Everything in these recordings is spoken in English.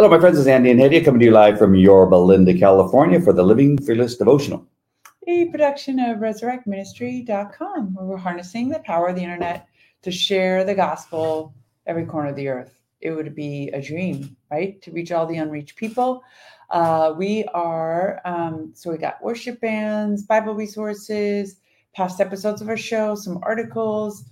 Hello, my friends. It's Andy and Hedieh coming to you live from Yorba Linda, California for the Living Fearless Devotional. A production of resurrectministry.com, where we're harnessing the power of the internet to share the gospel every corner of the earth. It would be a dream, right? To reach all the unreached people. Uh, we are, um, so we got worship bands, Bible resources, past episodes of our show, some articles,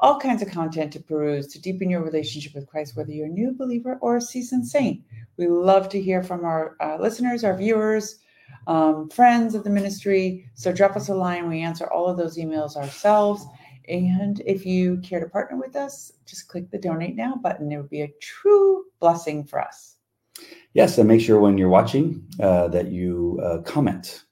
all kinds of content to peruse to deepen your relationship with Christ, whether you're a new believer or a seasoned saint. We love to hear from our uh, listeners, our viewers, um, friends of the ministry. So drop us a line. We answer all of those emails ourselves. And if you care to partner with us, just click the donate now button. It would be a true blessing for us. Yes, and make sure when you're watching uh, that you uh, comment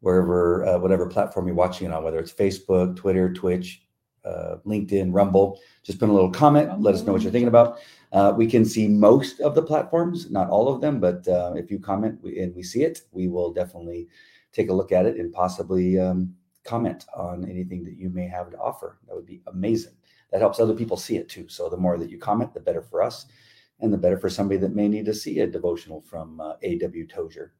wherever, uh, whatever platform you're watching it on, whether it's Facebook, Twitter, Twitch, uh, LinkedIn, Rumble. Just put a little comment. Let us know what you're thinking about. Uh, we can see most of the platforms, not all of them, but uh, if you comment and we see it, we will definitely take a look at it and possibly um, comment on anything that you may have to offer. That would be amazing. That helps other people see it too. So the more that you comment, the better for us, and the better for somebody that may need to see a devotional from uh, A.W. Tozer,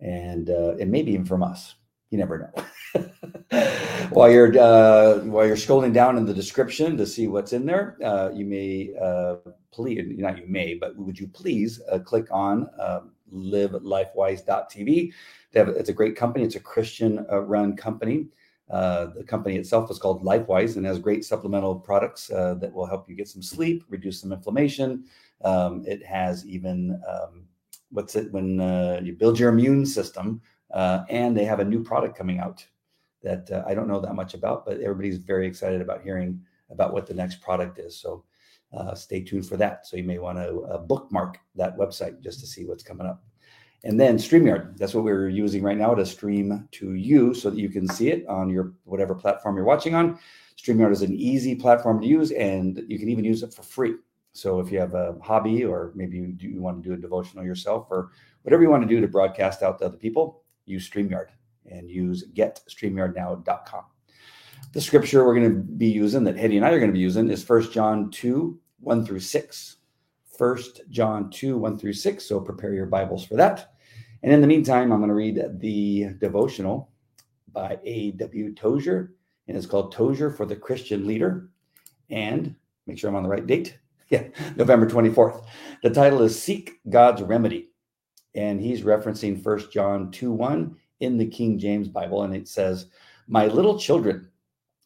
and uh, and maybe even from us. You never know. while you're uh, while you're scrolling down in the description to see what's in there, uh, you may uh, please not you may, but would you please uh, click on uh, livelifewise.tv. Have, it's a great company. It's a Christian uh, run company. Uh, the company itself is called LifeWise and has great supplemental products that will help you get some sleep, reduce some inflammation. Um, it has even um, what's it when you build your immune system, uh, and they have a new product coming out that uh, I don't know that much about, but everybody's very excited about hearing about what the next product is. So uh, stay tuned for that. So you may want to uh, bookmark that website just to see what's coming up. And then StreamYard, that's what we're using right now to stream to you so that you can see it on your whatever platform you're watching on. StreamYard is an easy platform to use and you can even use it for free. So if you have a hobby or maybe you, do, you want to do a devotional yourself or whatever you want to do to broadcast out to other people, use StreamYard and use getstreamyardnow.com. The scripture we're going to be using that Hedieh and I are going to be using is First John 2, 1 through 6. First John 2, 1 through 6. So prepare your Bibles for that. And in the meantime, I'm going to read the devotional by A.W. Tozer, and it's called Tozer for the Christian Leader. And make sure I'm on the right date. Yeah, November 24th. The title is Seek God's Remedy. And he's referencing First John 2 1 in the King James Bible. And it says, My little children,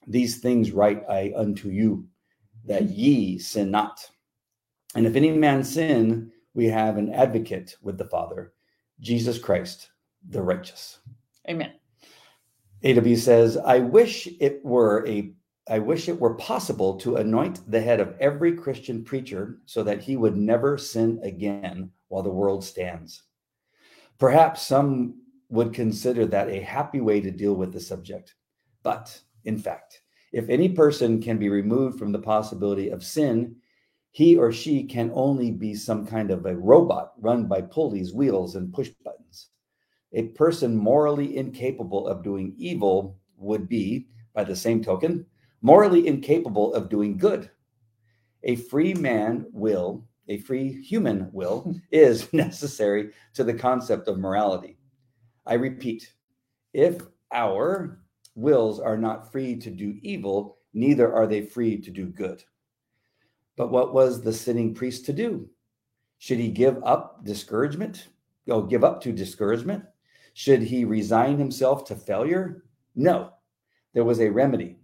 these things write I unto you, that mm-hmm. ye sin not. And if any man sin, we have an advocate with the Father, Jesus Christ, the righteous. Amen. AW says, I wish it were a I wish it were possible to anoint the head of every Christian preacher so that he would never sin again while the world stands. Perhaps some would consider that a happy way to deal with the subject. But in fact, if any person can be removed from the possibility of sin, he or she can only be some kind of a robot run by pulleys, wheels, and push buttons. A person morally incapable of doing evil would be, by the same token, morally incapable of doing good. A free man will, a free human will, is necessary to the concept of morality. I repeat, if our wills are not free to do evil, neither are they free to do good. But what was the sinning priest to do? Should he give up discouragement? Go give up to discouragement? Should he resign himself to failure? No. There was a remedy.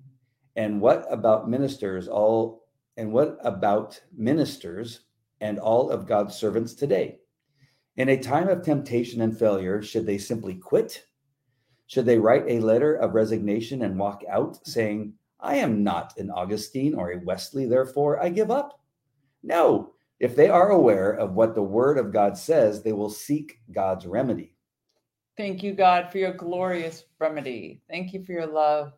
And what about ministers all and what about ministers and all of God's servants today? In a time of temptation and failure, should they simply quit? Should they write a letter of resignation and walk out saying, I am not an Augustine or a Wesley, therefore I give up? No. If they are aware of what the word of God says, they will seek God's remedy. Thank you, God, for your glorious remedy. Thank you for your love.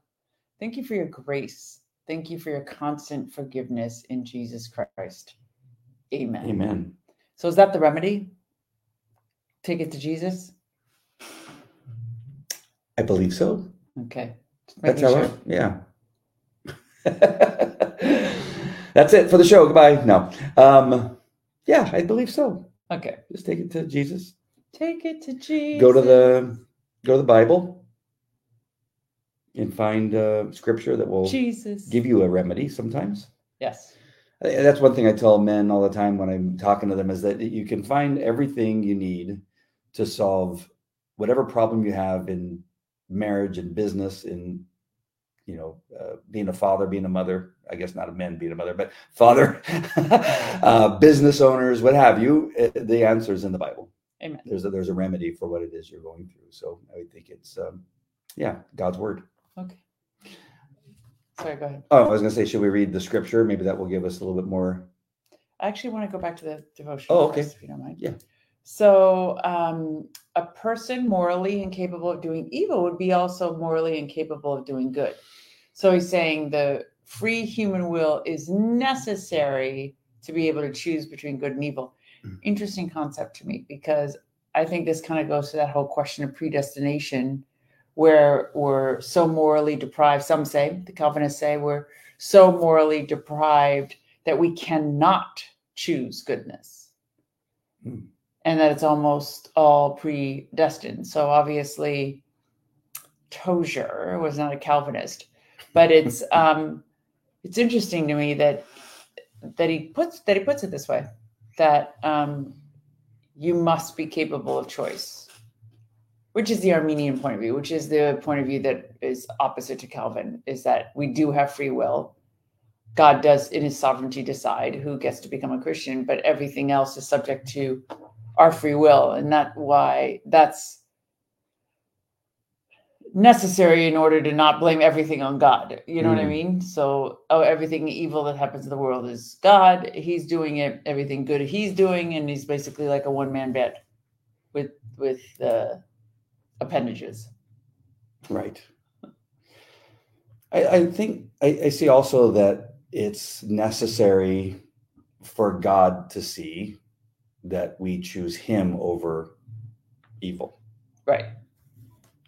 Thank you for your grace. Thank you for your constant forgiveness in Jesus Christ. Amen. Amen. So, is that the remedy? Take it to Jesus? I believe so. Okay. That's how, sure. yeah. That's it for the show. Goodbye. No. Um, yeah, I believe so. Okay. Just take it to Jesus. Take it to Jesus. Go to the go to the Bible and find uh, scripture that will Jesus. give you a remedy sometimes. yes. I- That's one thing I tell men all the time when I'm talking to them is that you can find everything you need to solve whatever problem you have in marriage and business in you know uh, being a father being a mother i guess not a man being a mother but father uh, business owners what have you uh, the answer is in the bible Amen. there's a, there's a remedy for what it is you're going through so i think it's um, yeah god's word Okay. Sorry, go ahead. oh i was going to say should we read the scripture maybe that will give us a little bit more I actually want to go back to the devotion. Oh, okay. first, if you don't mind. Yeah. So, um, a person morally incapable of doing evil would be also morally incapable of doing good. So he's saying the free human will is necessary to be able to choose between good and evil. Mm. Interesting concept to me because I think this kind of goes to that whole question of predestination, where we're so morally deprived. Some say, the Calvinists say, we're so morally deprived that we cannot choose goodness Hmm. and that it's almost all predestined. So obviously, Tozer was not a Calvinist, but it's um, it's interesting to me that that he puts that he puts it this way that um, you must be capable of choice, which is the Arminian point of view, which is the point of view that is opposite to Calvin, is that we do have free will. God does, in his sovereignty, decide who gets to become a Christian, but everything else is subject to our free will. And that why that's necessary in order to not blame everything on God. You know what I Mm. mean? So, oh, everything evil that happens in the world is God. He's doing it. Everything good he's doing, and he's basically like a one man bed with with uh, appendages. Right. I, I think I, I see also that it's necessary for God to see that we choose Him over evil. Right.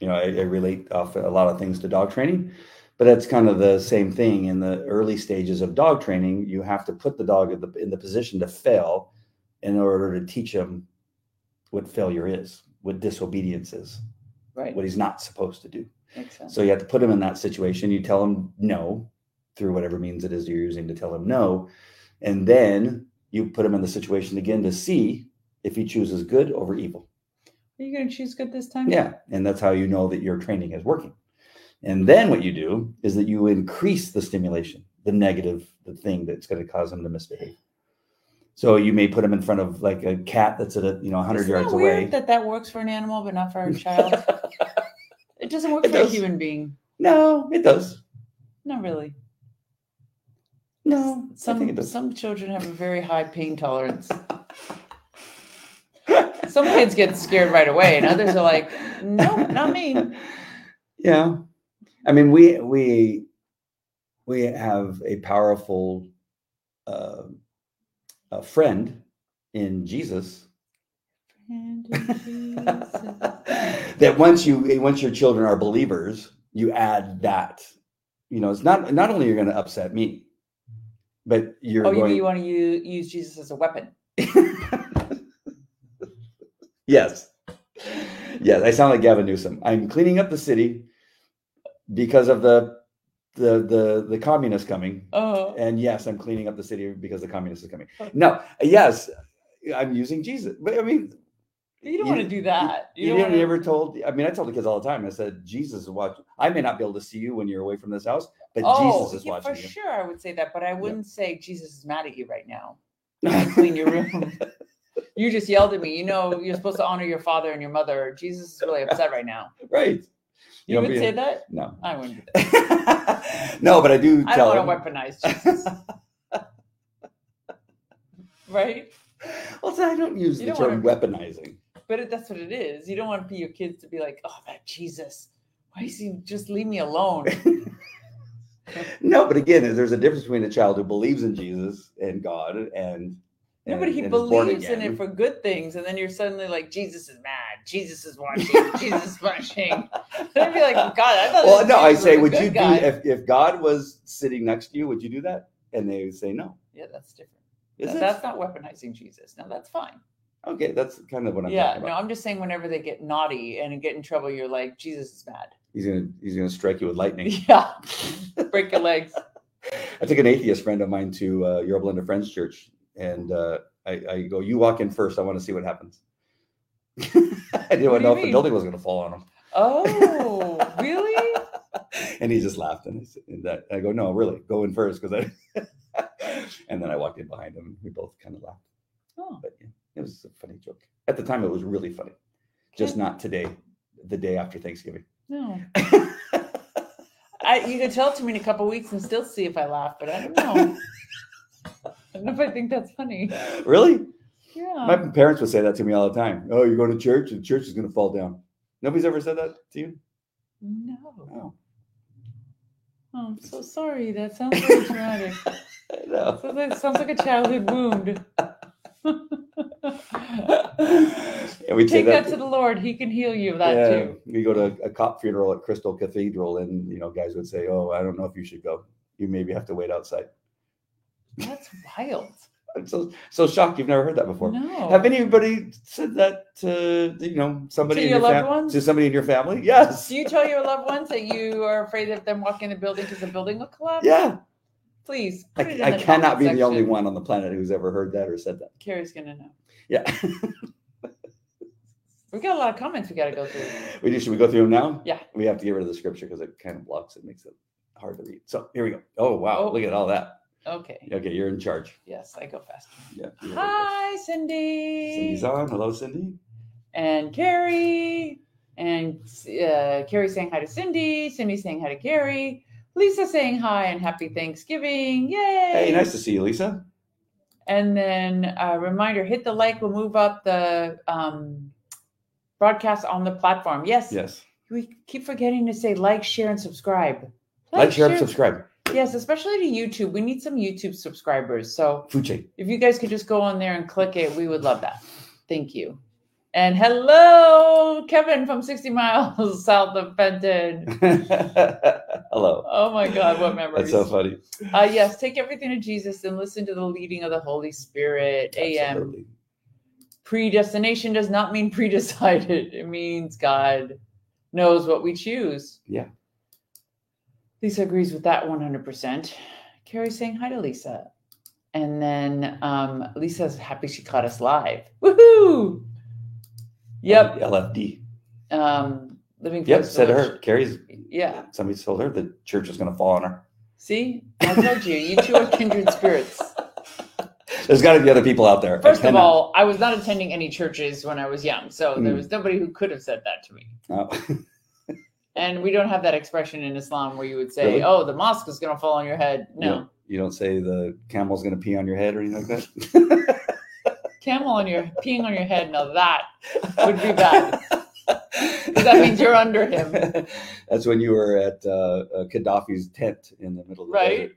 You know, I, I relate off a lot of things to dog training, but that's kind of the same thing. In the early stages of dog training, you have to put the dog in the, in the position to fail in order to teach him what failure is, what disobedience is, Right. what he's not supposed to do. So you have to put him in that situation. You tell him no through whatever means it is you're using to tell him no. And then you put him in the situation again to see if he chooses good over evil. Are you going to choose good this time? Yeah. And that's how you know that your training is working. And then what you do is that you increase the stimulation, the negative, the thing that's going to cause him to misbehave. So you may put them in front of like a cat that's at a you know 100 Isn't yards that weird away. That that works for an animal, but not for a child. it doesn't work It for a human being. no, it does. Not really. No, Some some children have a very high pain tolerance. Some kids get scared right away, and others are like, "No, not me." Yeah. I mean, we we we have a powerful uh, a friend in Jesus that once you once your children are believers, you add that. You know, it's not not only you're going to upset me, but you're Oh, you going. mean you want to use, use Jesus as a weapon? yes, yes. I sound like Gavin Newsom. I'm cleaning up the city because of the the the the communists coming. Oh, And yes, I'm cleaning up the city because the communists are coming. No, yes, I'm using Jesus. But I mean, you don't you- want to do that. you, wanna- ever told. I mean, I tell the kids all the time. I said, Jesus is watching. I may not be able to see you when you're away from this house, but Oh, Jesus is yeah, watching for you. sure. I would say that, but I wouldn't say Jesus is mad at you right now. Clean your room. You just yelled at me. You know, you're supposed to honor your father and your mother. Jesus is really upset right now. right. You, don't would be- say that? No. I wouldn't do that. no, but I do I tell don't want them. to weaponize Jesus. right? well, so I don't use You the don't term wanna weaponizing. But it, that's what it is. You don't want your kids to be like, oh, that Jesus. Why is he just leave me alone? No, but again, there's a difference between a child who believes in Jesus and God and. No, and- but he and believes in it for good things, and then you're suddenly like, Jesus is mad. Jesus is watching. Jesus is watching. I'd be like, God, I thought. well, no, I say, would you guy." do if, if God was sitting next to you? Would you do that? And they would say no. Yeah, that's different. Is That- it? That's not weaponizing Jesus. Now that's fine. Okay, that's kind of what I'm yeah, no. I'm just saying whenever they get naughty and get in trouble, you're like, Jesus is mad. He's gonna he's gonna strike you with lightning. Yeah, break your legs. I took an atheist friend of mine to uh, Yorba Linda Friends Church, and uh, I, I go, "You walk in first. I want to see what happens." I didn't know if the building was going to fall on him, Oh, really? and he just laughed. And, I, said, and that, I go, "No, really, go in first, because I." and then I walked in behind him, and we both kind of laughed. Oh, But yeah, it was a funny joke. At the time, it was really funny. Just not today, the day after Thanksgiving. no. I, you could tell it to me in a couple weeks and still see if I laugh, but I don't know. I don't know if I think that's funny. really? Yeah. My parents would say that to me all the time. Oh, you're going to church, and church is going to fall down. Nobody's ever said that to you. no. Oh, Oh, I'm so sorry. That sounds very traumatic. I know. So that sounds like a childhood wound. and we'd Take that that. to the Lord. He can heal you of that yeah, too. we go to a cop funeral at Crystal Cathedral, and you know, guys would say, "Oh, I don't know if you should go. You maybe have to wait outside." That's wild. I'm so so shocked. You've never heard that before. No. Have anybody said that to you know somebody To in your your loved fam- ones? to somebody in your family? Yes. Do you tell your loved ones that you are afraid of them walking in the building because the building will collapse? Yeah. Please. I, it in I cannot be comment the only one on the planet who's ever heard that or said that. Carrie's gonna know. Yeah. We got a lot of comments we got to go through. we do, should we go through them now? Yeah. We have to get rid of the scripture because it kind of blocks it, makes it hard to read. So here we go. Oh wow, Oh. look at all that. Okay. Okay, you're in charge. Yes, I go faster. Yeah. Hi. Cindy. Cindy's on. Hello, Cindy. and Carrie, and uh, Carrie saying hi to Cindy, Cindy saying hi to Carrie, Lisa saying hi and happy Thanksgiving. Yay! Hey, nice to see you, Lisa. And then a reminder hit the like, we'll move up the um, broadcast on the platform. Yes, Yes. we keep forgetting to say like, share, and subscribe. Like, share, and subscribe. Yes, especially to YouTube. We need some YouTube subscribers. So Food chain. if you guys could just go on there and click it, we would love that. Thank you. And hello, Kevin from 60 miles south of Benton. Hello. Oh my God, what memories. That's so funny. Uh, yes, take everything to Jesus and listen to the leading of the Holy Spirit. AM. Predestination does not mean predecided, it means God knows what we choose. Yeah. Lisa agrees with that 100%. Carrie saying hi to Lisa. And then um, Lisa's happy she caught us live. Woohoo! Yep. LFD. Um, living Yep. Said Village. her. Carrie's. Yeah. Somebody told her the church was going to fall on her. See, I told you, you two are kindred spirits. There's got to be other people out there. First of all, I was not attending any churches when I was young, so there Mm. was nobody who could have said that to me. Oh. And we don't have that expression in Islam where you would say, Really? "Oh, the mosque is going to fall on your head." No, Yeah. You don't say the camel's going to pee on your head or anything like that. camel on your peeing on your head. Now that would be bad that means you're under him, That's when you were at uh, uh, Gaddafi's tent in the middle of the right?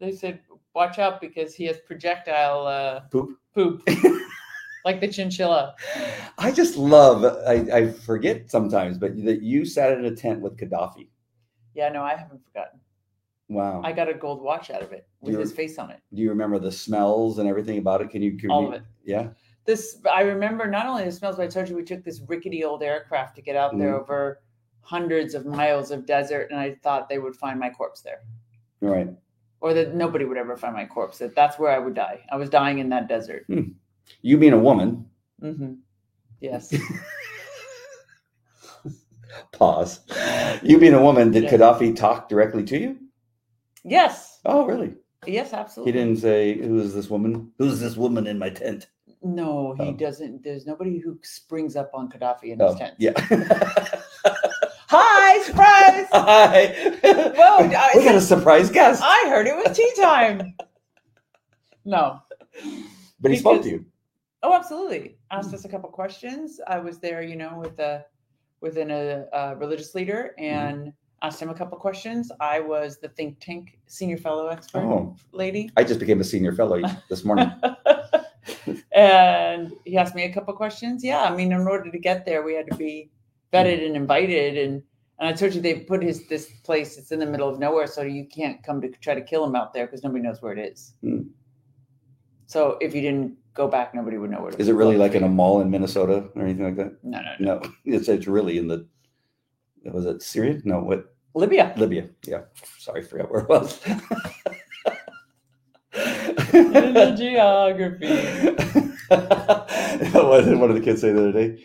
They said, "Watch out because he has projectile uh, Poop. poop, like the chinchilla." I just love. I, I forget sometimes, but that you sat in a tent with Gaddafi. Yeah, no, I haven't forgotten. Wow. I got a gold watch out of it with his face on it. Do you remember the smells and everything about it? Can you? Can All you- of it. Yeah. this I remember not only the smells, but I told you we took this rickety old aircraft to get out there Mhm. over hundreds of miles of desert, and I thought they would find my corpse there, Right. or that nobody would ever find my corpse. That that's where I would die. I was dying in that desert. You being a woman. hmm Yes. Pause. You being a woman, did Yeah. Gaddafi talk directly to you? yes. Oh, really? Yes. Absolutely. He didn't say, "Who is this woman? Who's this woman in my tent?" No, he Oh. doesn't. There's nobody who springs up on Gaddafi in his Oh, tent. yeah. Hi, surprise! Hi. Whoa, I- we got a surprise guest. I heard it was tea time. No. But he spoke to you. Oh, absolutely. Asked us a couple questions. I was there, you know, with a within a, a religious leader Hmm. and asked him a couple questions. I was the think tank senior fellow expert Oh, lady. I just became a senior fellow this morning. and he asked me a couple questions. Yeah, I mean, in order to get there, we had to be vetted and invited. And and I told you they put his this place. It's in the middle of nowhere, so you can't come to try to kill him out there because nobody knows where it is. Hmm. So if you didn't go back, nobody would know where. Is it really like in a mall in Minnesota or anything like that? No, no, no. No, it's it's really in the. Was it Syria? No, what Libya. Libya? Yeah, sorry, forgot where it was. In the geography. what did one of the kids say the other day?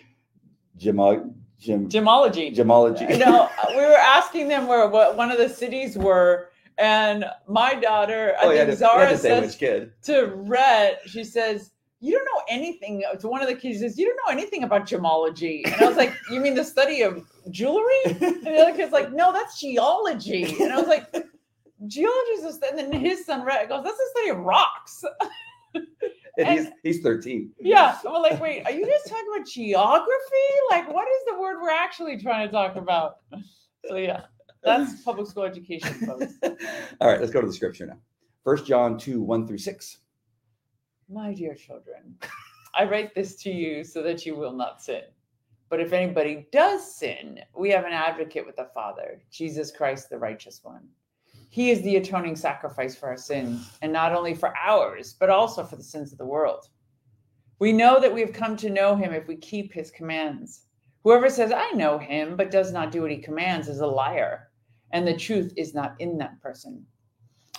Gemog, gem, Gemology. gemology. no, uh, we were asking them where what one of the cities were, and my daughter, I oh, yeah, think you had Zara to say says which kid. to Rhett, she says, "You don't know anything." Uh, to one of the kids, says, "You don't know anything about gemology," and I was like, "You mean the study of jewelry?" And the other kid's like, "No, that's geology," and I was like. Geology is a and then his son Rhett goes, "That's the study of rocks." And he's he's thirteen. Yeah. And we're like, wait, are you just talking about geography? Like, what is the word we're actually trying to talk about? So yeah, that's public school education, folks. All right, let's go to the scripture now. First John two one through six. My dear children, I write this to you so that you will not sin. But if anybody does sin, we have an advocate with the Father, Jesus Christ, the righteous one. He is the atoning sacrifice for our sins, and not only for ours, but also for the sins of the world. We know that we have come to know him if we keep his commands. Whoever says, I know him, but does not do what he commands is a liar, and the truth is not in that person.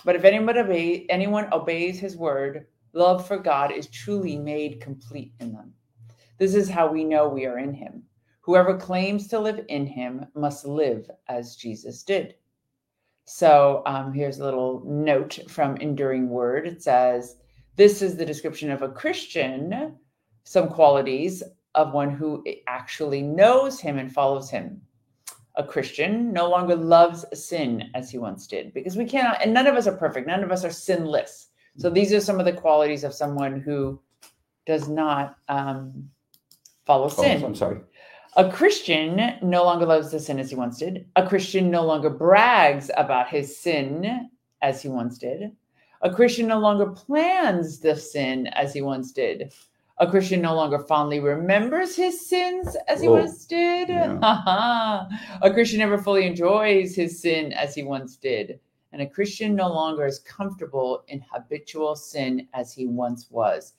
But if anyone, obey, anyone obeys his word, love for God is truly made complete in them. This is how we know we are in him. Whoever claims to live in him must live as Jesus did. So um, here's a little note from Enduring Word. It says, This is the description of a Christian, some qualities of one who actually knows him and follows him. A Christian no longer loves sin as he once did because we cannot, and none of us are perfect, none of us are sinless. So these are some of the qualities of someone who does not um, follow Oh, sin. I'm sorry. A Christian no longer loves the sin as he once did. A Christian no longer brags about his sin as he once did. A Christian no longer plans the sin as he once did. A Christian no longer fondly remembers his sins as he Whoa. once did. Yeah. a Christian never fully enjoys his sin as he once did. And a Christian no longer is comfortable in habitual sin as he once was.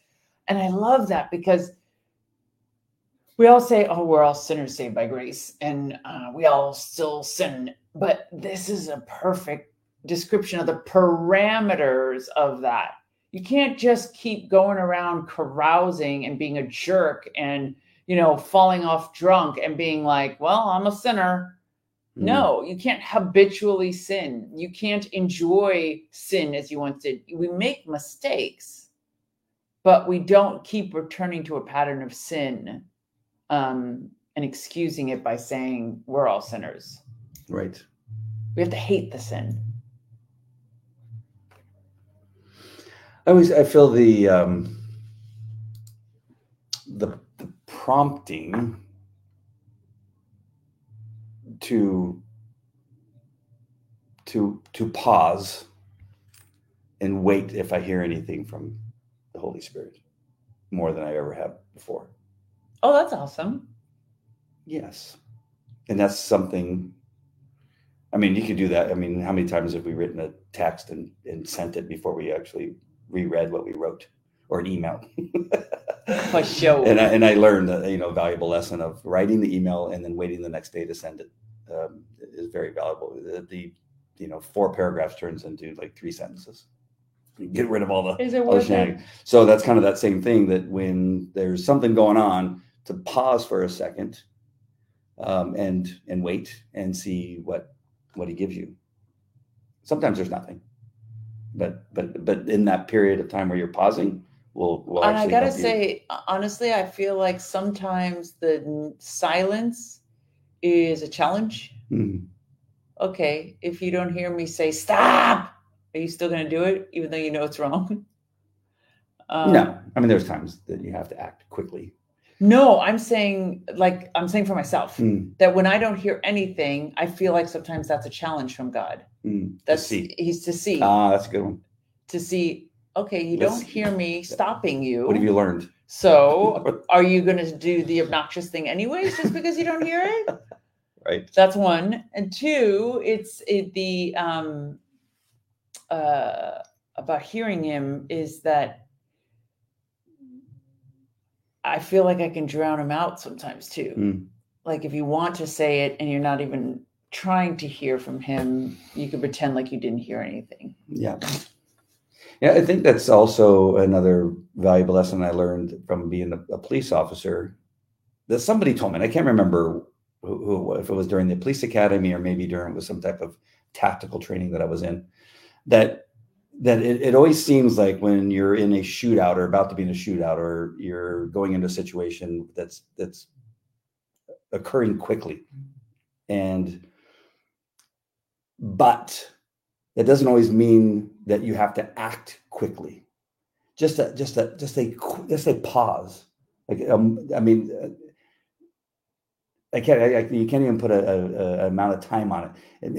And I love that because we all say, oh, we're all sinners saved by grace, and uh, we all still sin. But this is a perfect description of the parameters of that. You can't just keep going around carousing and being a jerk and, you know, falling off drunk and being like, well, I'm a sinner. Mm. No, you can't habitually sin. You can't enjoy sin as you once did. We make mistakes, but we don't keep returning to a pattern of sin um, and excusing it by saying we're all sinners. Right. We have to hate the sin. I always I feel the um, the, the prompting to to to pause and wait if I hear anything from the Holy Spirit more than I ever have before. Oh, that's awesome. Yes. And that's something I mean, you could do that. I mean, how many times have we written a text and, and sent it before we actually reread what we wrote or an email? For sure. and I, and I learned a you know valuable lesson of writing the email and then waiting the next day to send it um, is very valuable. The, the you know four paragraphs turns into like three sentences. You get rid of all the Is it all the worth it? So that's kind of that same thing that when there's something going on, to pause for a second um, and and wait and see what what he gives you. Sometimes there's nothing, but but but in that period of time where you're pausing, will will and I gotta say, honestly, I feel like sometimes the silence is a challenge. Mhm. Okay, if you don't hear me say stop, are you still going to do it, even though you know it's wrong? Um, no, I mean there's times that you have to act quickly. No, I'm saying like I'm saying for myself Mm, that when I don't hear anything, I feel like sometimes that's a challenge from God. mm, to That's see. he's to see Ah, that's a good one. to see. Okay, you Let's- don't hear me stopping you. What have you learned? So are you going to do the obnoxious thing anyways, just because you don't hear it? right. That's one. And two, it's it, the um uh about hearing him is that I feel like I can drown him out sometimes too. Mm. Like if you want to say it and you're not even trying to hear from him, you can pretend like you didn't hear anything. Yeah. Yeah, I think that's also another valuable lesson I learned from being a, a police officer. That somebody told me, and I can't remember who, who, if it was during the police academy or maybe during was some type of tactical training that I was in, that that it, it always seems like when you're in a shootout or about to be in a shootout or you're going into a situation that's that's occurring quickly and but it doesn't always mean that you have to act quickly just a just a just a just a pause like um, i mean uh, I can't. I, I, you can't even put a, a, a, amount of time on it.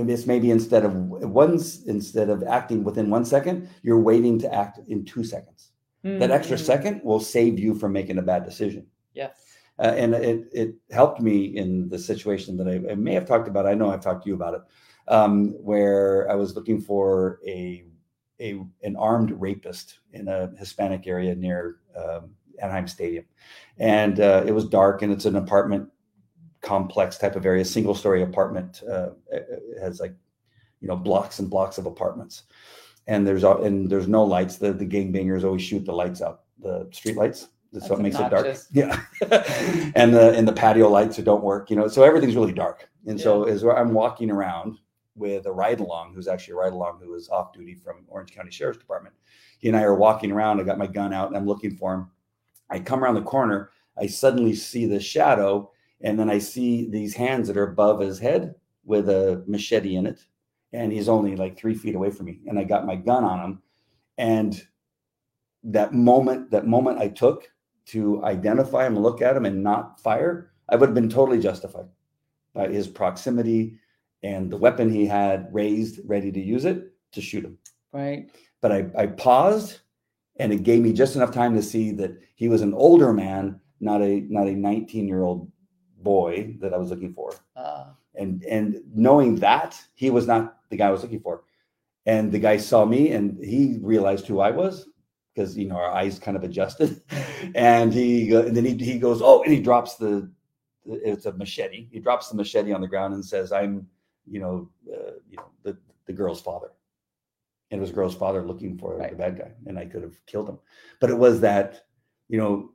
It's maybe instead of once instead of acting within one second, you're waiting to act in two seconds. Mm-hmm. That extra mm. second will save you from making a bad decision. Yes. Uh, and it it helped me in the situation that I, I, may have talked about. I know I've talked to you about it um, where I was looking for a, a an armed rapist in a Hispanic area near um, Anaheim Stadium, and uh, it was dark and it's an apartment complex type of area, single story apartment. Uh, it has like you know blocks and blocks of apartments, and there's and there's no lights. The the gangbangers always shoot the lights out, the street lights. That's, what makes it dark. Yeah, and the and the patio lights don't work. You know, so everything's really dark. And yeah. so as I'm walking around, with a ride along who's actually a ride along who was off duty from Orange County Sheriff's Department. He and I are walking around. I got my gun out and I'm looking for him. I come around the corner. I suddenly see the shadow, and then I see these hands that are above his head with a machete in it. And he's only like three feet away from me. And I got my gun on him. And that moment, that moment I took to identify him, look at him, and not fire, I would have been totally justified by his proximity and the weapon he had raised, ready to use it to shoot him. Right. But I, I paused and it gave me just enough time to see that he was an older man, not a not a 19 year old boy that I was looking for. Uh. And and knowing that he was not the guy I was looking for. And the guy saw me and he realized who I was because you know our eyes kind of adjusted. and he and then he, he goes, Oh, and he drops the it's a machete. He drops the machete on the ground and says, I'm you know, uh, you know, the the girl's father. And it was the girl's father looking for right. the bad guy, and I could have killed him. But it was that, you know,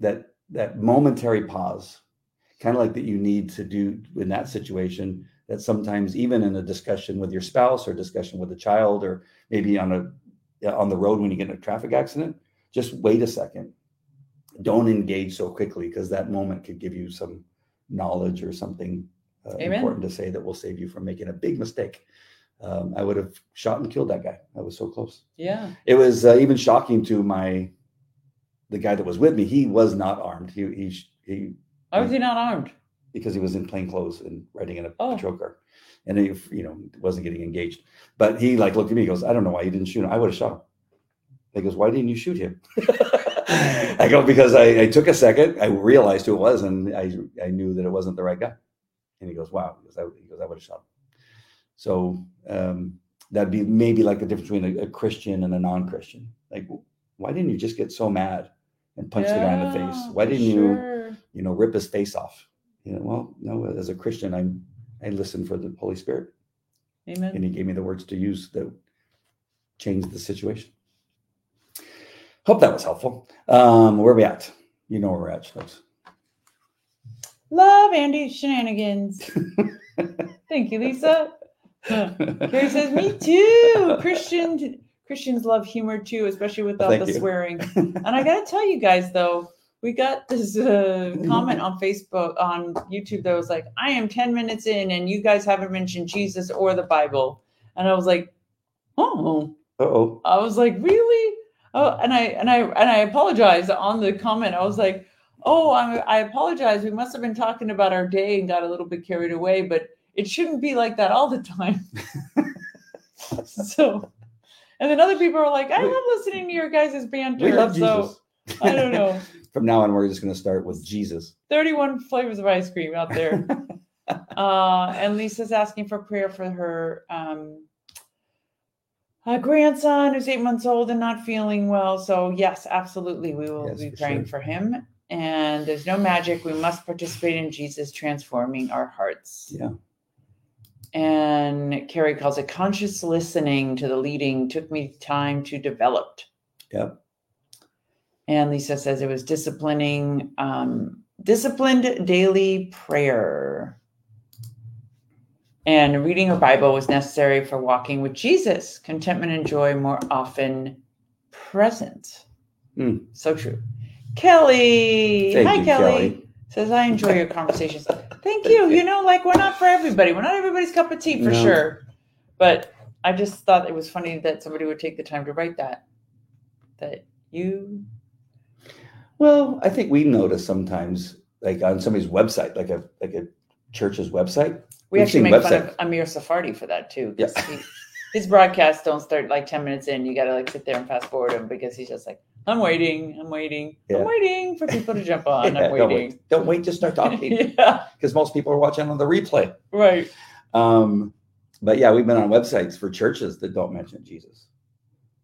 that that momentary pause, kind of like that you need to do in that situation. That sometimes, even in a discussion with your spouse or discussion with a child, or maybe on a on the road when you get in a traffic accident, just wait a second. Don't engage so quickly because that moment could give you some knowledge or something uh, important to say that will save you from making a big mistake. Um, I would have shot and killed that guy. I was so close. Yeah. It was uh, even shocking to my the guy that was with me. He was not armed. He he he. Why was he not armed? Because he was in plain clothes and riding in a oh. patrol car, and he you know wasn't getting engaged. But he like looked at me. He goes, "I don't know why you didn't shoot him. I would have shot him." He goes, "Why didn't you shoot him?" I go because I, I took a second. I realized who it was, and I I knew that it wasn't the right guy. And he goes, wow. He goes, I, he goes, I would have shot him. So um, that'd be maybe like the difference between a, a Christian and a non-Christian. Like, why didn't you just get so mad and punch yeah, the guy in the face? Why didn't sure. you, you know, rip his face off? You know, well, no, as a Christian, I I listen for the Holy Spirit. Amen. And he gave me the words to use that changed the situation. Hope that was helpful. Um, where are we at? You know where we're at, folks. Love Andy shenanigans. Thank you, Lisa. Carrie says, "Me too." Christian Christians love humor too, especially without Thank the you. swearing. and I got to tell you guys though, we got this uh, comment on Facebook on YouTube that was like, "I am ten minutes in, and you guys haven't mentioned Jesus or the Bible," and I was like, "Oh." oh I was like, "Really?" Oh, and I and I and I apologized on the comment. I was like, oh, I, I apologize. We must have been talking about our day and got a little bit carried away, but it shouldn't be like that all the time. so, and then other people are like, I love listening to your guys' banter. We love Jesus. So, I don't know. From now on, we're just going to start with Jesus. 31 flavors of ice cream out there. uh, and Lisa's asking for prayer for her um, uh, grandson who's eight months old and not feeling well. So, yes, absolutely. We will yes, be praying sure. for him and there's no magic. We must participate in Jesus transforming our hearts. Yeah. And Carrie calls it conscious listening to the leading took me time to develop. Yep. And Lisa says it was disciplining, um, disciplined daily prayer. And reading her Bible was necessary for walking with Jesus. Contentment and joy more often present. Mm. So true. Kelly. Thank Hi, you, Kelly. Kelly. Says, I enjoy your conversations. Thank you. You know, like we're not for everybody. We're not everybody's cup of tea for No. sure. But I just thought it was funny that somebody would take the time to write that. That you Well, I think we notice sometimes, like on somebody's website, like a like a church's website. we We've actually seen make fun websites. of Amir Tsarfati for that too. 'cause Yeah. he- his broadcasts don't start like 10 minutes in. You gotta like sit there and fast forward him because he's just like, I'm waiting, I'm waiting, Yeah. I'm waiting for people to jump on. Yeah, I'm don't waiting. wait. Don't wait to start talking yeah, because most people are watching on the replay. right. Um, but yeah, we've been on websites for churches that don't mention Jesus.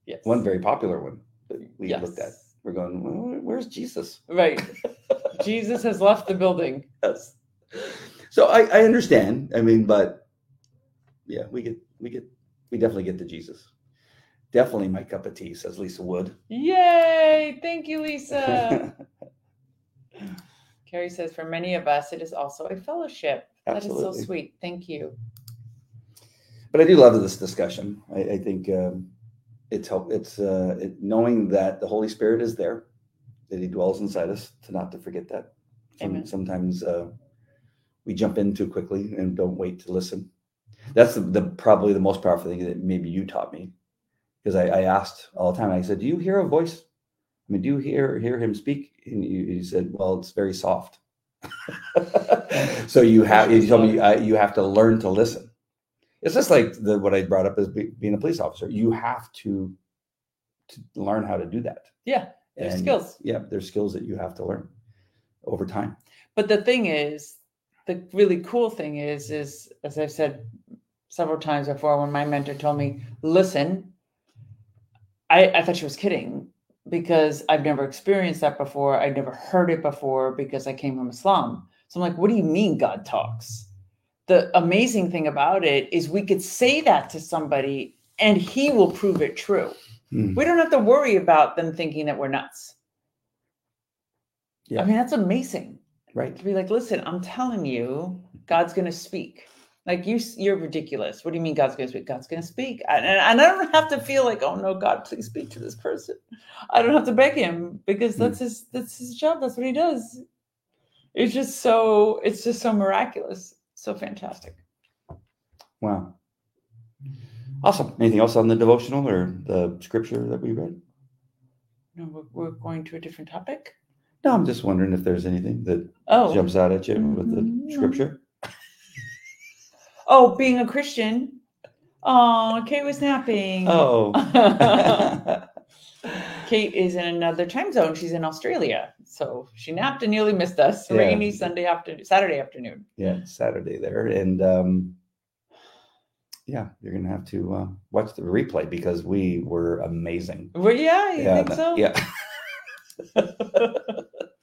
Yes. One very popular one that we yes. looked at. We're going, well, where's Jesus? Right. Jesus has left the building. Yes. So I, I understand. I mean, but yeah, we get we get we definitely get to Jesus. Definitely my cup of tea, says Lisa Wood. Yay! Thank you, Lisa. Carrie says, for many of us, it is also a fellowship. That is so sweet. Thank you. but I do love this discussion. I, I think um, it's help. It's uh, it, knowing that the Holy Spirit is there, that He dwells inside us, to not to forget that. Some- Amen. Sometimes uh, we jump in too quickly and don't wait to listen. That's the, the probably the most powerful thing that maybe you taught me, because I, I asked all the time. I said, "Do you hear a voice? I mean, do you hear hear Him speak?" And you, you said, "Well, it's very soft." so you have you told me uh, you have to learn to listen. It's just like the, what I brought up as be, being a police officer. You have to to learn how to do that. Yeah, there's And, skills. Yeah, there's skills that you have to learn over time. But the thing is, the really cool thing is, is as I've said several times before, when my mentor told me, listen, I, I thought she was kidding because I've never experienced that before. I'd never heard it before because I came from Islam. So I'm like, what do you mean God talks? The amazing thing about it is we could say that to somebody and he will prove it true. Hmm. We don't have to worry about them thinking that we're nuts. Yeah. I mean, that's amazing Right. to be like, listen, I'm telling you, God's going to speak. Like you, you're ridiculous. What do you mean God's going to speak? God's going to speak, and, and I don't have to feel like, oh no, God, please speak to this person. I don't have to beg Him because that's his that's his job. That's what He does. It's just so it's just so miraculous, so fantastic. Wow. Awesome. Anything else on the devotional or the scripture that we read? No, we're, we're going to a different topic. No, I'm just wondering if there's anything that Oh, jumps out at you with the Mm, no. scripture. Oh, being a Christian. Oh, Kate was napping. Oh. Kate is in another time zone. She's in Australia, so she napped and nearly missed us. Yeah. Rainy Sunday afternoon, Saturday afternoon. yeah, Saturday there. And um, yeah, you're going to have to uh, watch the replay because we were amazing. Well, yeah, you yeah. think so? Yeah.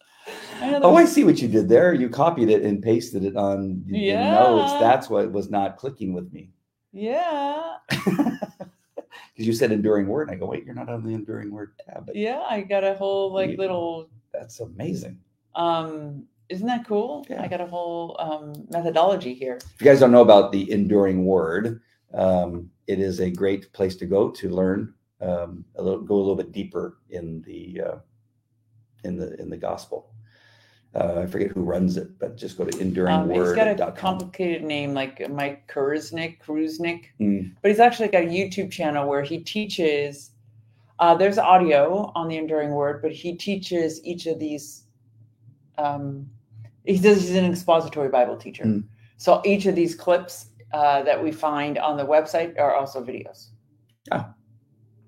Oh, I see what you did there. You copied it and pasted it on the Yeah. notes. That's what was not clicking with me. yeah, Because you said enduring word. And I go, wait, you're not on the enduring word tab. But yeah. I got a whole like You- little. That's amazing. um Isn't that cool? Yeah. I got a whole um methodology here. If you guys don't know about the enduring word, um, it is a great place to go to learn um, a little, go a little bit deeper in the uh, in the in the gospel. Uh, I forget who runs it, but just go to Um, he's got a enduringword.com. complicated name like Mike Kurusnik, Kurusnik, Mm. but he's actually got a YouTube channel where he teaches. Uh, there's audio on the Enduring Word, but he teaches each of these. Um, he does. He's an expository Bible teacher, Mm. so each of these clips uh, that we find on the website are also videos. Oh,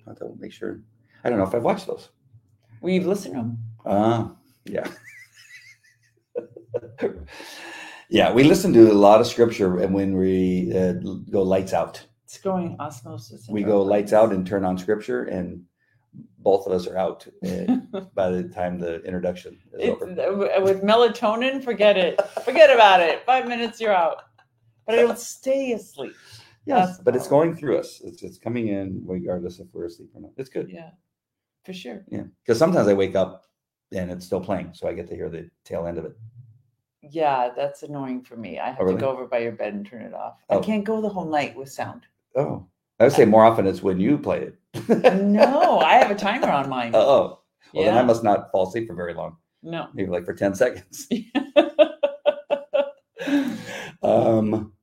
I'll make sure. I don't know if I've watched those. We've listened to them. Ah, yeah. yeah, we listen to a lot of scripture, and when we uh, go lights out, It's going osmosis. we go lights out and turn on scripture, and both of us are out uh, by the time the introduction is It's, over. uh, with melatonin, forget it. Forget about it. Five minutes, you're out. But I don't stay asleep. Yes, that's but it's going through us. It's it's coming in regardless if we're asleep or not. It's good. Yeah, for sure. Yeah, because sometimes I wake up and it's still playing, so I get to hear the tail end of it. Yeah, that's annoying for me. I have Oh, really? to go over by your bed and turn it off. Oh. I can't go the whole night with sound. Oh, I would say more often it's when you play it. No, I have a timer on mine. Oh, well then I Yeah. must not fall asleep for very long. No. Maybe like for ten seconds. um,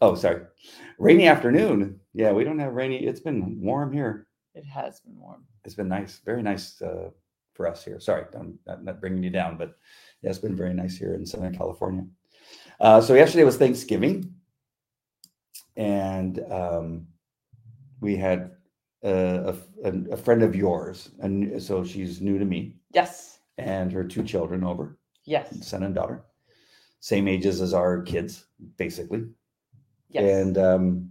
oh, sorry. Rainy afternoon. Yeah, we don't have rainy. It's been warm here. it has been warm. It's been nice, very nice uh, for us here. Sorry, I'm not, bringing you down, but yeah, it's been very nice here in Southern California. Uh, so yesterday was Thanksgiving, and um, we had a, a, a friend of yours, and so she's new to me, Yes. and her two children over, Yes. son and daughter, same ages as our kids, basically. Yes. And um,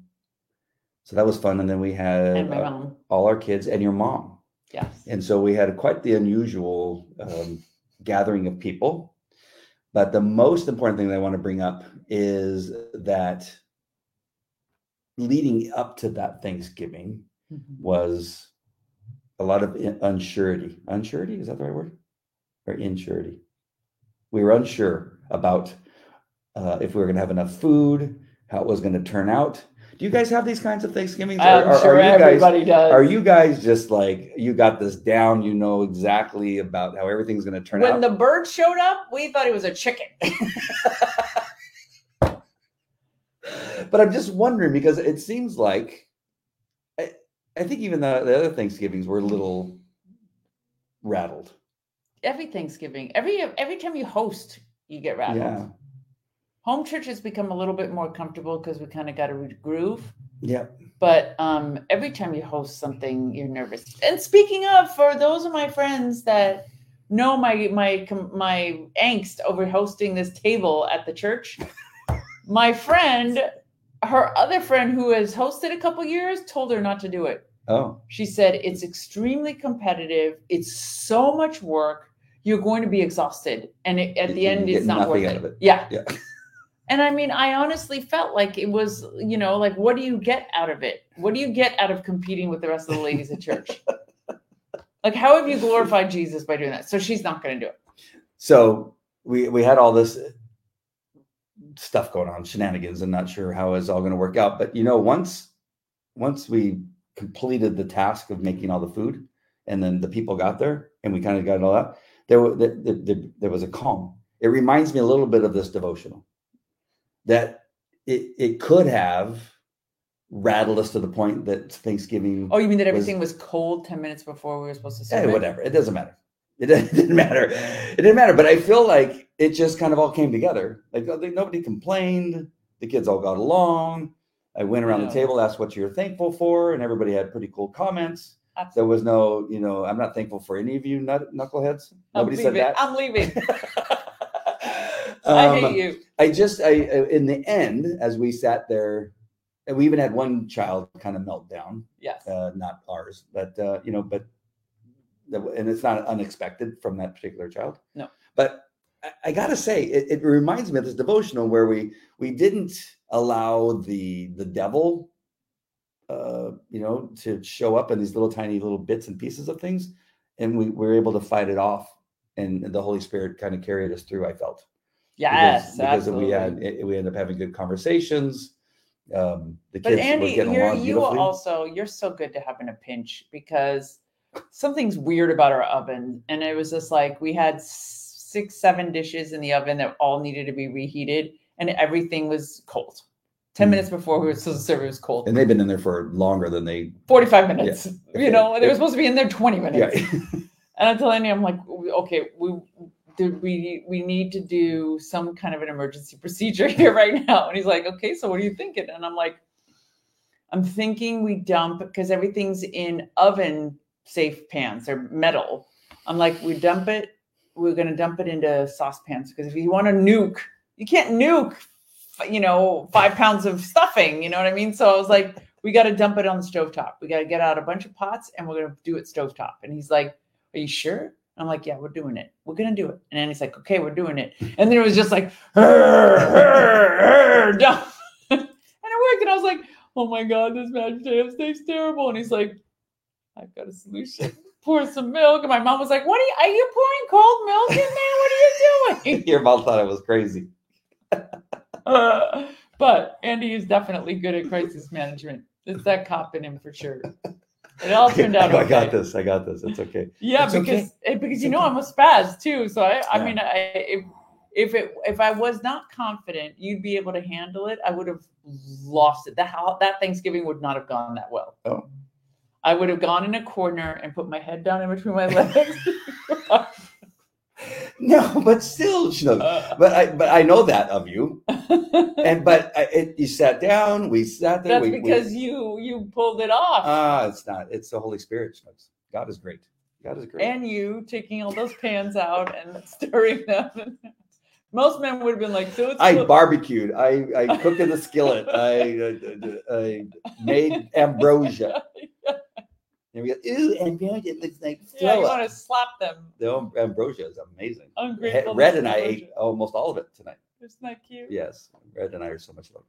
so that was fun. And then we had uh, all our kids and your mom. Yes. And so we had quite the unusual um, gathering of people. But the most important thing that I want to bring up is that leading up to that Thanksgiving Mhm. was a lot of in- unsurety. Unsurety, is that the right word? Or insurety? We were unsure about uh, if we were going to have enough food, how it was going to turn out. Do you guys have these kinds of Thanksgivings? I'm um, or- sure are you guys everybody does. are you guys just like you got this down? You know exactly about how everything's going to turn when out. When the bird showed up, we thought it was a chicken. but I'm just wondering because it seems like I, I think even the, the other Thanksgivings were a little rattled. every Thanksgiving, every every time you host, you get rattled. Yeah, Home church has become a little bit more comfortable because we kind of got a groove. yeah. But um, every time you host something, you're nervous. And speaking of, for those of my friends that know my my my angst over hosting this table at the church, my friend, her other friend who has hosted a couple years, told her not to do it. Oh, She said it's extremely competitive. It's so much work. You're going to be exhausted, and it, at You- the end, it's not worth it. it. Yeah. yeah. And I mean, I honestly felt like it was, you know, like what do you get out of it? What do you get out of competing with the rest of the ladies at church? like, how have you glorified Jesus by doing that? So she's not going to do it. So we we had all this stuff going on, shenanigans, and not sure how it's all going to work out. But you know, once once we completed the task of making all the food, and then the people got there, and we kind of got all that, there was there, there, there was a calm. It reminds me a little bit of this devotional that it it could have rattled us to the point that Thanksgiving. Oh, you mean that everything was cold 10 minutes before we were supposed to Hey, whatever. It doesn't matter. It didn't, matter. It didn't matter. But I feel like it just kind of all came together. Like, uh, nobody complained. The kids all got along. I went around the table, asked what you're thankful for, and everybody had pretty cool comments. There was no, you know, I'm not thankful for any of you nut, knuckleheads. I'm Nobody said that. I'm leaving. I Um, hate you. I just, I in the end, as we sat there, and we even had one child kind of melt down Yes. uh, not ours, but uh, you know, but and it's not unexpected from that particular child. No. but I, I gotta say, it, it reminds me of this devotional where we we didn't allow the the devil, uh, you know, to show up in these little tiny little bits and pieces of things, and we were able to fight it off, and the Holy Spirit kind of carried us through. I felt yes. because, because we had we ended up having good conversations. Um, the But kids were Andy, getting you're, you also you're so good to have in a pinch because something's weird about our oven, and it was just like we had six, seven dishes in the oven that all needed to be reheated, and everything was cold. Ten Mm. minutes before we were supposed to serve, it was cold. and they've been in there for longer than they Forty-five minutes. Yeah. You know, they were supposed to be in there twenty yeah minutes. And I'm telling you, I'm like, okay, we do we we need to do some kind of an emergency procedure here right now. And he's like, okay, so what are you thinking? And I'm like, I'm thinking we dump because everything's in oven safe pans. They're metal. I'm like, we dump it. We're gonna dump it into saucepans because if you want to nuke, you can't nuke, you know, five pounds of stuffing. You know what I mean? So I was like, we got to dump it on the stovetop. We got to get out a bunch of pots and we're going to do it stovetop. And he's like, Are you sure? I'm like, Yeah, we're doing it. We're going to do it. And he's like, Okay, we're doing it. And then it was just like, "Hurr, hurr, hurr," dump. and it worked. And I was like, Oh my God, this mashed potatoes tastes terrible. And he's like, I've got a solution. Pour some milk. And my mom was like, What are you, are you pouring cold milk in there? What are you doing? Your mom thought I was crazy. Uh, but Andy is definitely good at crisis management. It's that cop in him for sure. It all turned out. I got this. I got this. It's okay. Yeah, It's because okay. eh, because It's you know okay. I'm a spaz too. So I I Yeah. mean I if if it if I was not confident you'd be able to handle it, I would have lost it. That how that Thanksgiving would not have gone that well. Oh. I would have gone in a corner and put my head down in between my legs. No, but still, Schnucks. Uh, But I, but I know that of you. And but I, it, you sat down. We sat there. That's we, we- because you you pulled it off. ah, it's not. It's the Holy Spirit. God is great. God is great. and you taking all those pans out and stirring them. Most men would have been like, "So it's I cool." barbecued. I, I cooked in the skillet. I, uh, I made ambrosia. And we go, ooh, ambrosia it looks like yeah, you throw want to slap them. The am- ambrosia is amazing. Ungrateful. Red and I ate almost all of it tonight. Isn't that cute? Yes, Red and I are so much love.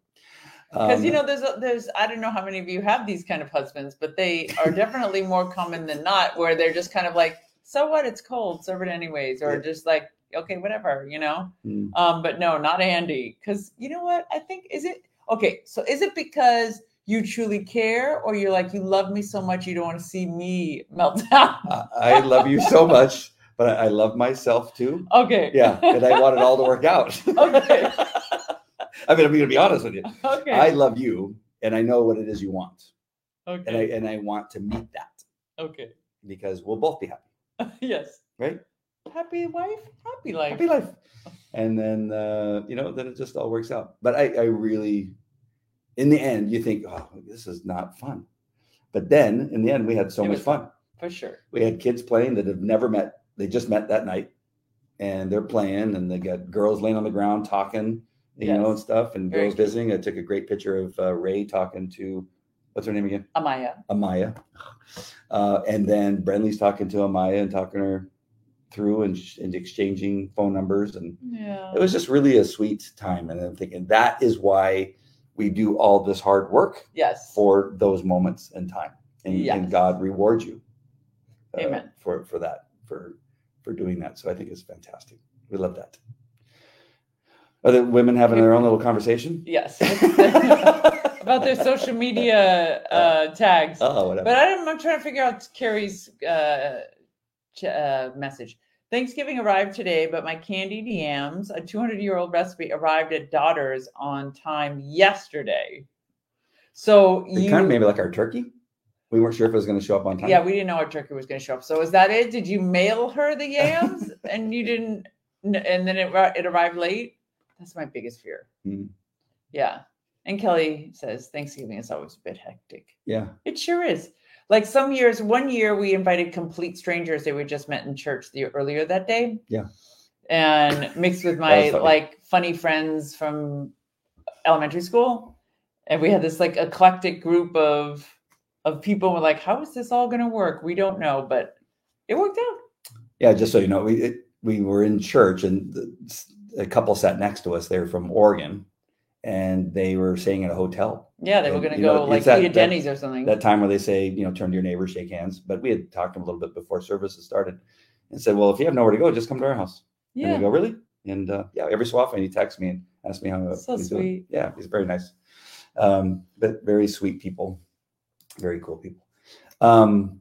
Because you Um, know, there's a, there's I don't know how many of you have these kind of husbands, but they are definitely more common than not, where they're just kind of like, "So what? It's cold. Serve it anyways," or Yeah. just like, "Okay, whatever," you know. mm, Um, but no, not Andy. Because you know what? I think is it okay. So is it because you truly care, or you're like you love me so much you don't want to see me melt down? I, love you so much, but I, I love myself too. Okay. Yeah, and I want it all to work out. Okay. I mean, I'm going to be honest with you. Okay. I love you, and I know what it is you want, okay and I and I want to meet that okay. because we'll both be happy, yes. right? Happy wife, happy life. Happy life, and then uh, you know, then it just all works out. But I, I really, in the end, you think, oh, this is not fun, but then in the end, we had so It much was fun. For sure. we had kids playing that have never met they just met that night and they're playing and they got girls laying on the ground talking you know and stuff and Very girls cute. visiting i took a great picture of uh, ray talking to what's her name again Amaya. amaya uh, and then brentley's talking to amaya and talking her through and, and exchanging phone numbers and Yeah. it was just really a sweet time and i'm thinking that is why we do all this hard work yes. for those moments in time and, Yes. and god rewards you uh, Amen. for for that for for doing that so i think it's fantastic we love that are the women having their own little conversation Yes. About their social media uh, tags. oh whatever But I'm, I'm trying to figure out Carrie's uh, ch- uh, message. Thanksgiving arrived today, but my candied yams, a 200 year old recipe, arrived at Daughter's on time yesterday. So you, kind of maybe like our turkey we weren't sure if it was going to show up on time yeah, we didn't know our turkey was going to show up. So is that it? Did you mail her the yams and you didn't, and then it it arrived late? That's my biggest fear. Mhm. Yeah. And Kelly says Thanksgiving is always a bit hectic. yeah It sure is. Like some years, one year we invited complete strangers that we just met in church the earlier that day. Yeah. And mixed with my funny. like funny friends from elementary school. And we had this like eclectic group of of people. We're like, how is this all gonna work? We don't know, but it worked out. yeah just so you know we it, we were in church and the, a couple sat next to us they were from oregon and they were staying at a hotel Yeah, they were gonna you know, go like it's that- that- Denny's or something. that time where they say, you know, turn to your neighbor, shake hands. But we had talked to them a little bit before services started and said, well, if you have nowhere to go, just come to our house. Yeah. And we go, really? And uh, yeah, every so often he texts me and asks me how So he's doing. sweet. Yeah, he's very nice. Um, but very sweet people, very cool people. Um,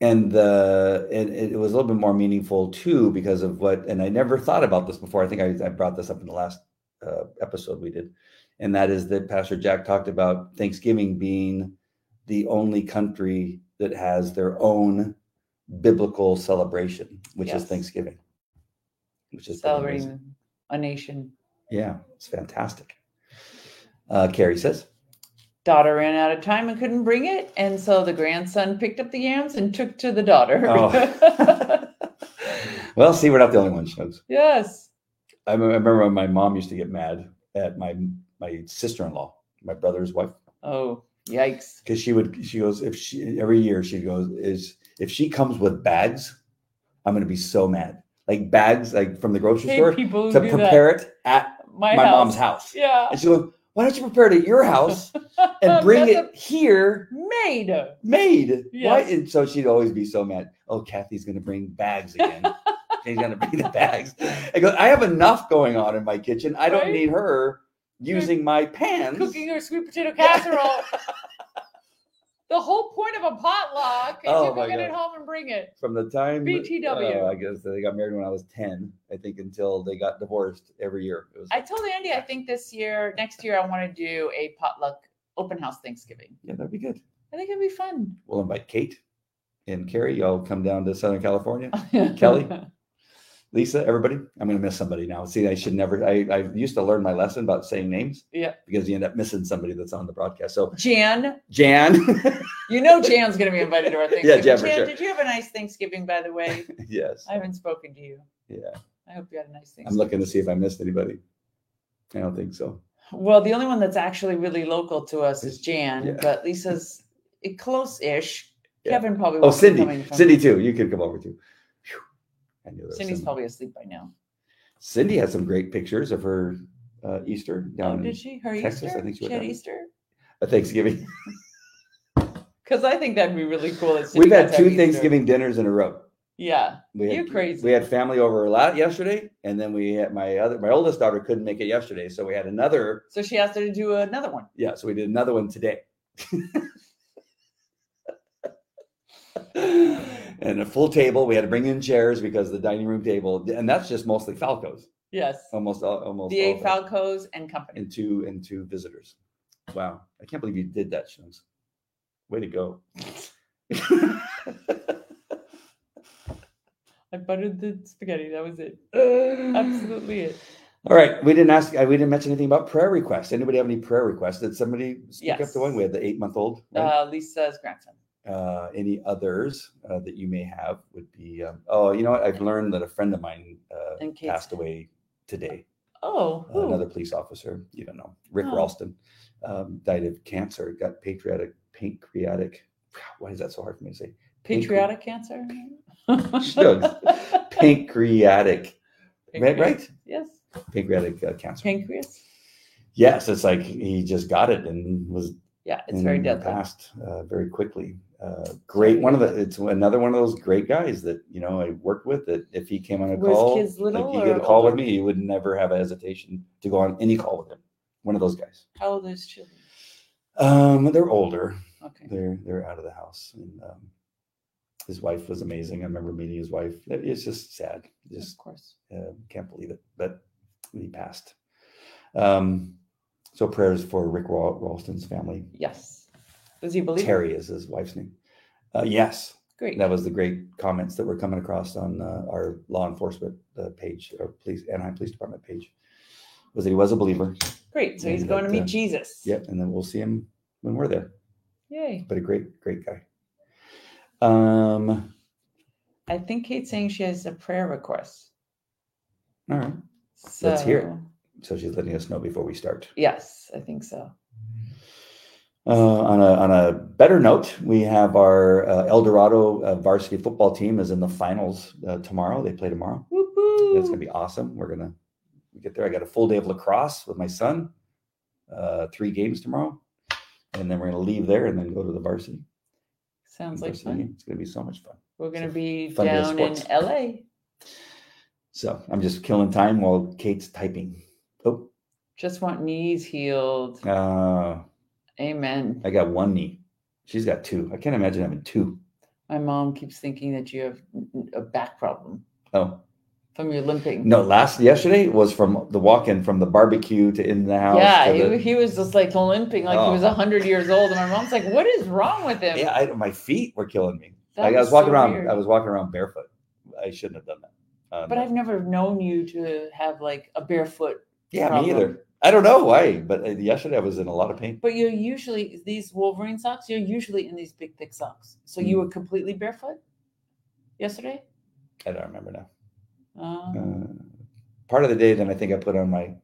and the and it was a little bit more meaningful too because of what and I never thought about this before. I think I, I brought this up in the last uh, episode we did, and that is that Pastor Jack talked about Thanksgiving being the only country that has their own biblical celebration, which is Thanksgiving, which is. Celebrating a nation. Yeah, it's fantastic. Uh, Carrie says, daughter ran out of time and couldn't bring it and so the grandson picked up the yams and took to the daughter Oh. "Well, see, we're not the only ones." Shugs. yes I remember when my mom used to get mad at my my sister in law, my brother's wife, oh Yikes. because she would she goes if she every year she goes is if she comes with bags i'm gonna be so mad. Like bags like from the grocery Hey, store to prepare it at. My, my, house. mom's house. Yeah. and she goes why don't you prepare it at your house and bring it here? Made. Made. Why and so she'd always be so mad. Oh kathy's gonna bring bags again she's gonna bring the bags i go i have enough going on in my kitchen i don't Right? need her using my pans Cooking her sweet potato casserole. the whole point of a potluck is Oh you can get it home and bring it. from the time BTW. uh, I guess they got married when I was ten, I think, until they got divorced every year. It was I told Andy I think this year, next year, I want to do a potluck open house Thanksgiving. yeah, that'd be good. I think it'd be fun. We'll invite Kate and Carrie. Y'all come down to Southern California. Kelly? Lisa, everybody. I'm gonna miss somebody now. See, I should never. I, I used to learn my lesson about saying names. Yeah. Because you end up missing somebody that's on the broadcast. So Jan, Jan. you know Jan's going to be invited to our Thanksgiving. Jan, for sure. did you have a nice Thanksgiving, by the way? yes. I haven't spoken to you. Yeah. I hope you had a nice Thanksgiving. I'm looking to see if I missed anybody. I don't think so. Well, the only one that's actually really local to us is Jan, Yeah. but Lisa's close-ish. Yeah. Kevin probably. Oh, won't be Cindy. coming from- Cindy too. You could come over too. I knew there was Cindy's some- probably asleep by now. Cindy has some great pictures of her uh, Easter Oh, down did she? Her Texas, Easter? I think she she had down. Easter. uh, Thanksgiving. Because I think that'd be really cool. that Cindy We've got had to have two Easter. Thanksgiving dinners in a row. Yeah, We had, You crazy. We had family over a lot yesterday, and then we had my other my oldest daughter couldn't make it yesterday, so we had another. so she asked her to do another one. Yeah, so we did another one today. and a full table. We had to bring in chairs because the dining room table, and that's just mostly Falcos. Yes, Almost all, almost the eight. Falcos and company. and two and two visitors. Wow, I can't believe you did that, Shums. Way to go! I buttered the spaghetti. That was it. Absolutely it. All right, we didn't ask. We didn't mention anything about prayer requests. Anybody have any prayer requests? Did somebody speak up Yes. to one? We had the eight-month-old. Right? Uh, Lisa's grandson. Uh, any others uh, that you may have would be. Um, oh, you know what? I've learned that a friend of mine uh, passed away today. Oh, Uh, another police officer. You don't know. Rick Oh. Ralston um, died of cancer. Got pancreatic pancreatic. Why is that so hard for me to say? patriotic cancer. Shucks. Pancreatic. Right, right? Yes. Pancreatic uh, cancer. Pancreas. yes, it's like he just got it and was Yeah, it's very deadly. Passed uh, very quickly. Uh, great. One of the. It's another one of those great guys that you know I worked with. That if he came on a Was call, kids little like you get a call with me, he would never have a hesitation to go on any call with him. One of those guys. How old is children? Um, they're older. Okay. They're they're out of the house, and um, his wife was amazing. I remember meeting his wife. It's just sad. Just of course. uh, can't believe it, but he passed. Um, so prayers for Rick Ralston's family. Yes. Does he believe? it? Terry is his wife's name. Uh, yes, Great. that was the great comments that were coming across on uh, our law enforcement uh, page or police Anaheim Police Department page. Was that he was a believer? Great. So he's going to meet uh, Jesus. Yep, and then we'll see him when we're there. Yay. But a great, great guy. Um, I think Kate's saying she has a prayer request. all right. So, Let's hear it. So she's letting us know before we start. Yes, I think so. Uh, on a on a better note, we have our uh, El Dorado uh, varsity football team is in the finals uh, tomorrow. They play tomorrow. Woo-hoo. It's gonna be awesome. We're gonna get there. I got a full day of lacrosse with my son. Uh, three games tomorrow, and then we're gonna leave there and then go to the varsity. Sounds like varsity fun. game. It's gonna be so much fun. We're going to So, be down in. LA. So I'm just killing time while Kate's typing. Just want knees healed. uh, Amen. I got one knee. She's got two. I can't imagine having two. My mom keeps thinking that you have a back problem Oh from your limping. no! Last yesterday was from the walk-in from the barbecue to in the house. Yeah, to the- he, he was just like limping like he Oh. was 100 years old. And my mom's like, what is wrong with him? yeah, I, my feet were killing me. Like I was was walking so around. weird. I was walking around barefoot. I shouldn't have done that. Um, But I've never known you to have like a barefoot. yeah, problem. me either. I don't know why, but uh, yesterday I was in a lot of pain. But you're usually these Wolverine socks. You're usually in these big thick socks. So you Hmm. were completely barefoot yesterday. I don't remember now. Um, Uh, part of the day, then I think I put on my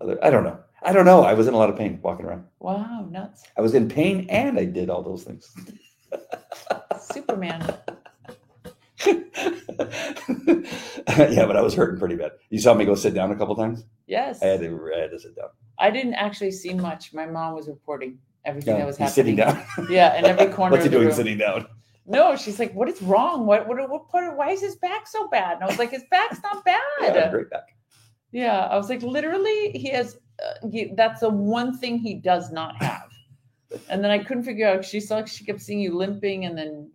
other. I don't know. I don't know. I was in a lot of pain walking around. Wow, nuts. I was in pain and I did all those things. Superman. yeah, but I was hurting pretty bad. You saw me go sit down a couple times. Yes. I had to, I had to sit down. I didn't actually see much. My mom was reporting everything that was happening. sitting down. Yeah, in every corner What's he doing room. sitting down? No, she's like, "What is wrong? What what what part? Why is his back so bad?" And I was like, "His back's not bad." Yeah, great back. Yeah, I was like, literally, he has. Uh, he, that's the one thing he does not have. And then I couldn't figure out. She saw she kept seeing you limping and then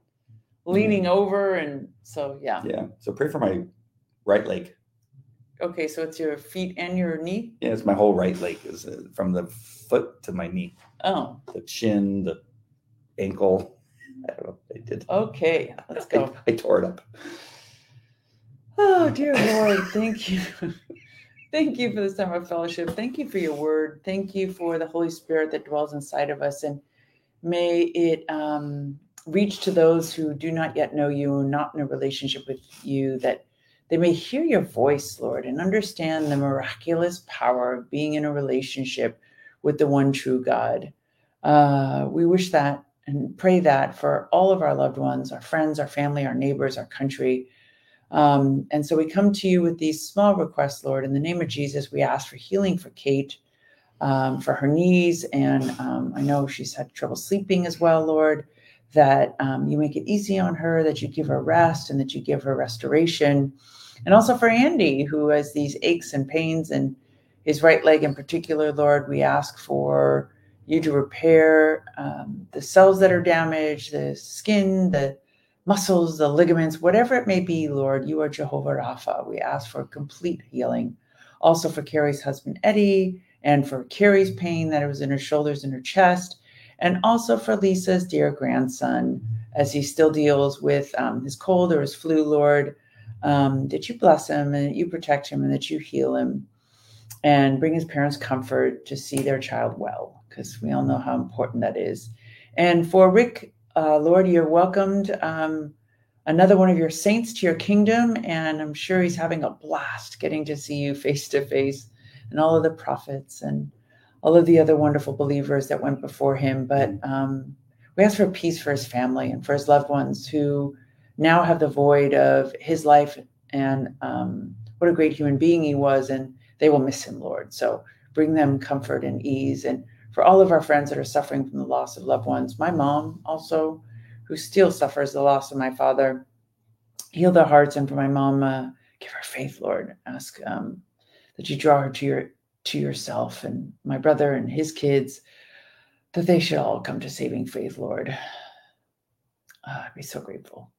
leaning over, and so yeah. Yeah. So pray for my right leg. Okay, so it's your feet and your knee. Yeah, it's my whole right leg is uh, from the foot to my knee, Oh, the chin, the ankle. I don't know. I did. okay. Let's I, go. I tore it up. Oh, dear Lord, thank you. thank you for this time of fellowship. Thank you for your word. Thank you for the Holy Spirit that dwells inside of us. And may it um, reach to those who do not yet know you, not in a relationship with you, that they may hear your voice, Lord, and understand the miraculous power of being in a relationship with the one true God. Uh, we wish that and pray that for all of our loved ones, our friends, our family, our neighbors, our country. Um, and so we come to you with these small requests, Lord. In the name of Jesus, we ask for healing for Kate, um, for her knees. And um, I know she's had trouble sleeping as well, Lord, that um, you make it easy on her, that you give her rest and that you give her restoration. And also for Andy, who has these aches and pains and his right leg in particular, Lord, we ask for you to repair um, the cells that are damaged, the skin, the muscles, the ligaments, whatever it may be, Lord, you are Jehovah Rapha. We ask for complete healing. Also for Carrie's husband, Eddie, and for Carrie's pain that it was in her shoulders and her chest, and also for Lisa's dear grandson as he still deals with um, his cold or his flu, Lord, um, that you bless him and that you protect him and that you heal him and bring his parents comfort to see their child well, because we all know how important that is. And for Rick uh, Lord, you're welcomed um, another one of your saints to your kingdom, and I'm sure he's having a blast getting to see you face to face, and all of the prophets and all of the other wonderful believers that went before him. But um, we ask for peace for his family and for his loved ones who now have the void of his life and um, what a great human being he was, and they will miss him, Lord. So bring them comfort and ease and for all of our friends that are suffering from the loss of loved ones. My mom also, who still suffers the loss of my father, heal their hearts. And for my mom, uh, give her faith, Lord. Ask um, that you draw her to your to yourself, and my brother and his kids, that they should all come to saving faith, Lord. Uh, I'd be so grateful.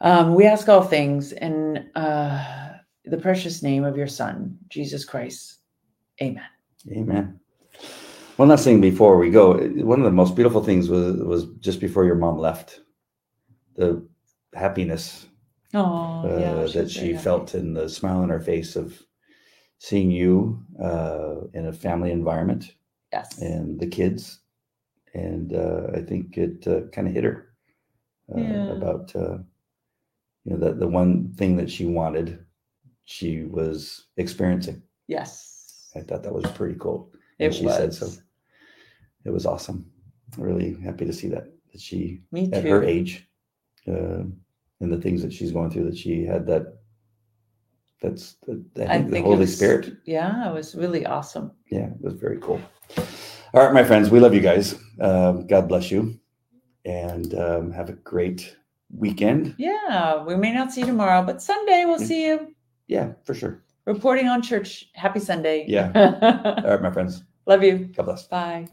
Um, we ask all things in uh, the precious name of your Son, Jesus Christ. Amen. Amen. One last thing before we go. One of the most beautiful things was was just before your mom left, the happiness Oh, uh, yeah, that she very happy. felt and the smile on her face of seeing you uh, in a family environment Yes. and the kids. And uh, I think it uh, kind of hit her uh, Yeah. about uh, you know that the one thing that she wanted, she was experiencing. Yes. I thought that was pretty cool. It And she was. said so. It was awesome. Really happy to see that that she at her age uh, and the things that she's going through that she had that that's the, I think the Holy was- Spirit. Yeah, it was really awesome. Yeah, it was very cool. All right, my friends, we love you guys. Um, God bless you, and um, have a great weekend. Yeah, we may not see you tomorrow, but Sunday we'll Yeah. see you Yeah, for sure. reporting on church. Happy Sunday. Yeah. All right, my friends. Love you. God bless. Bye.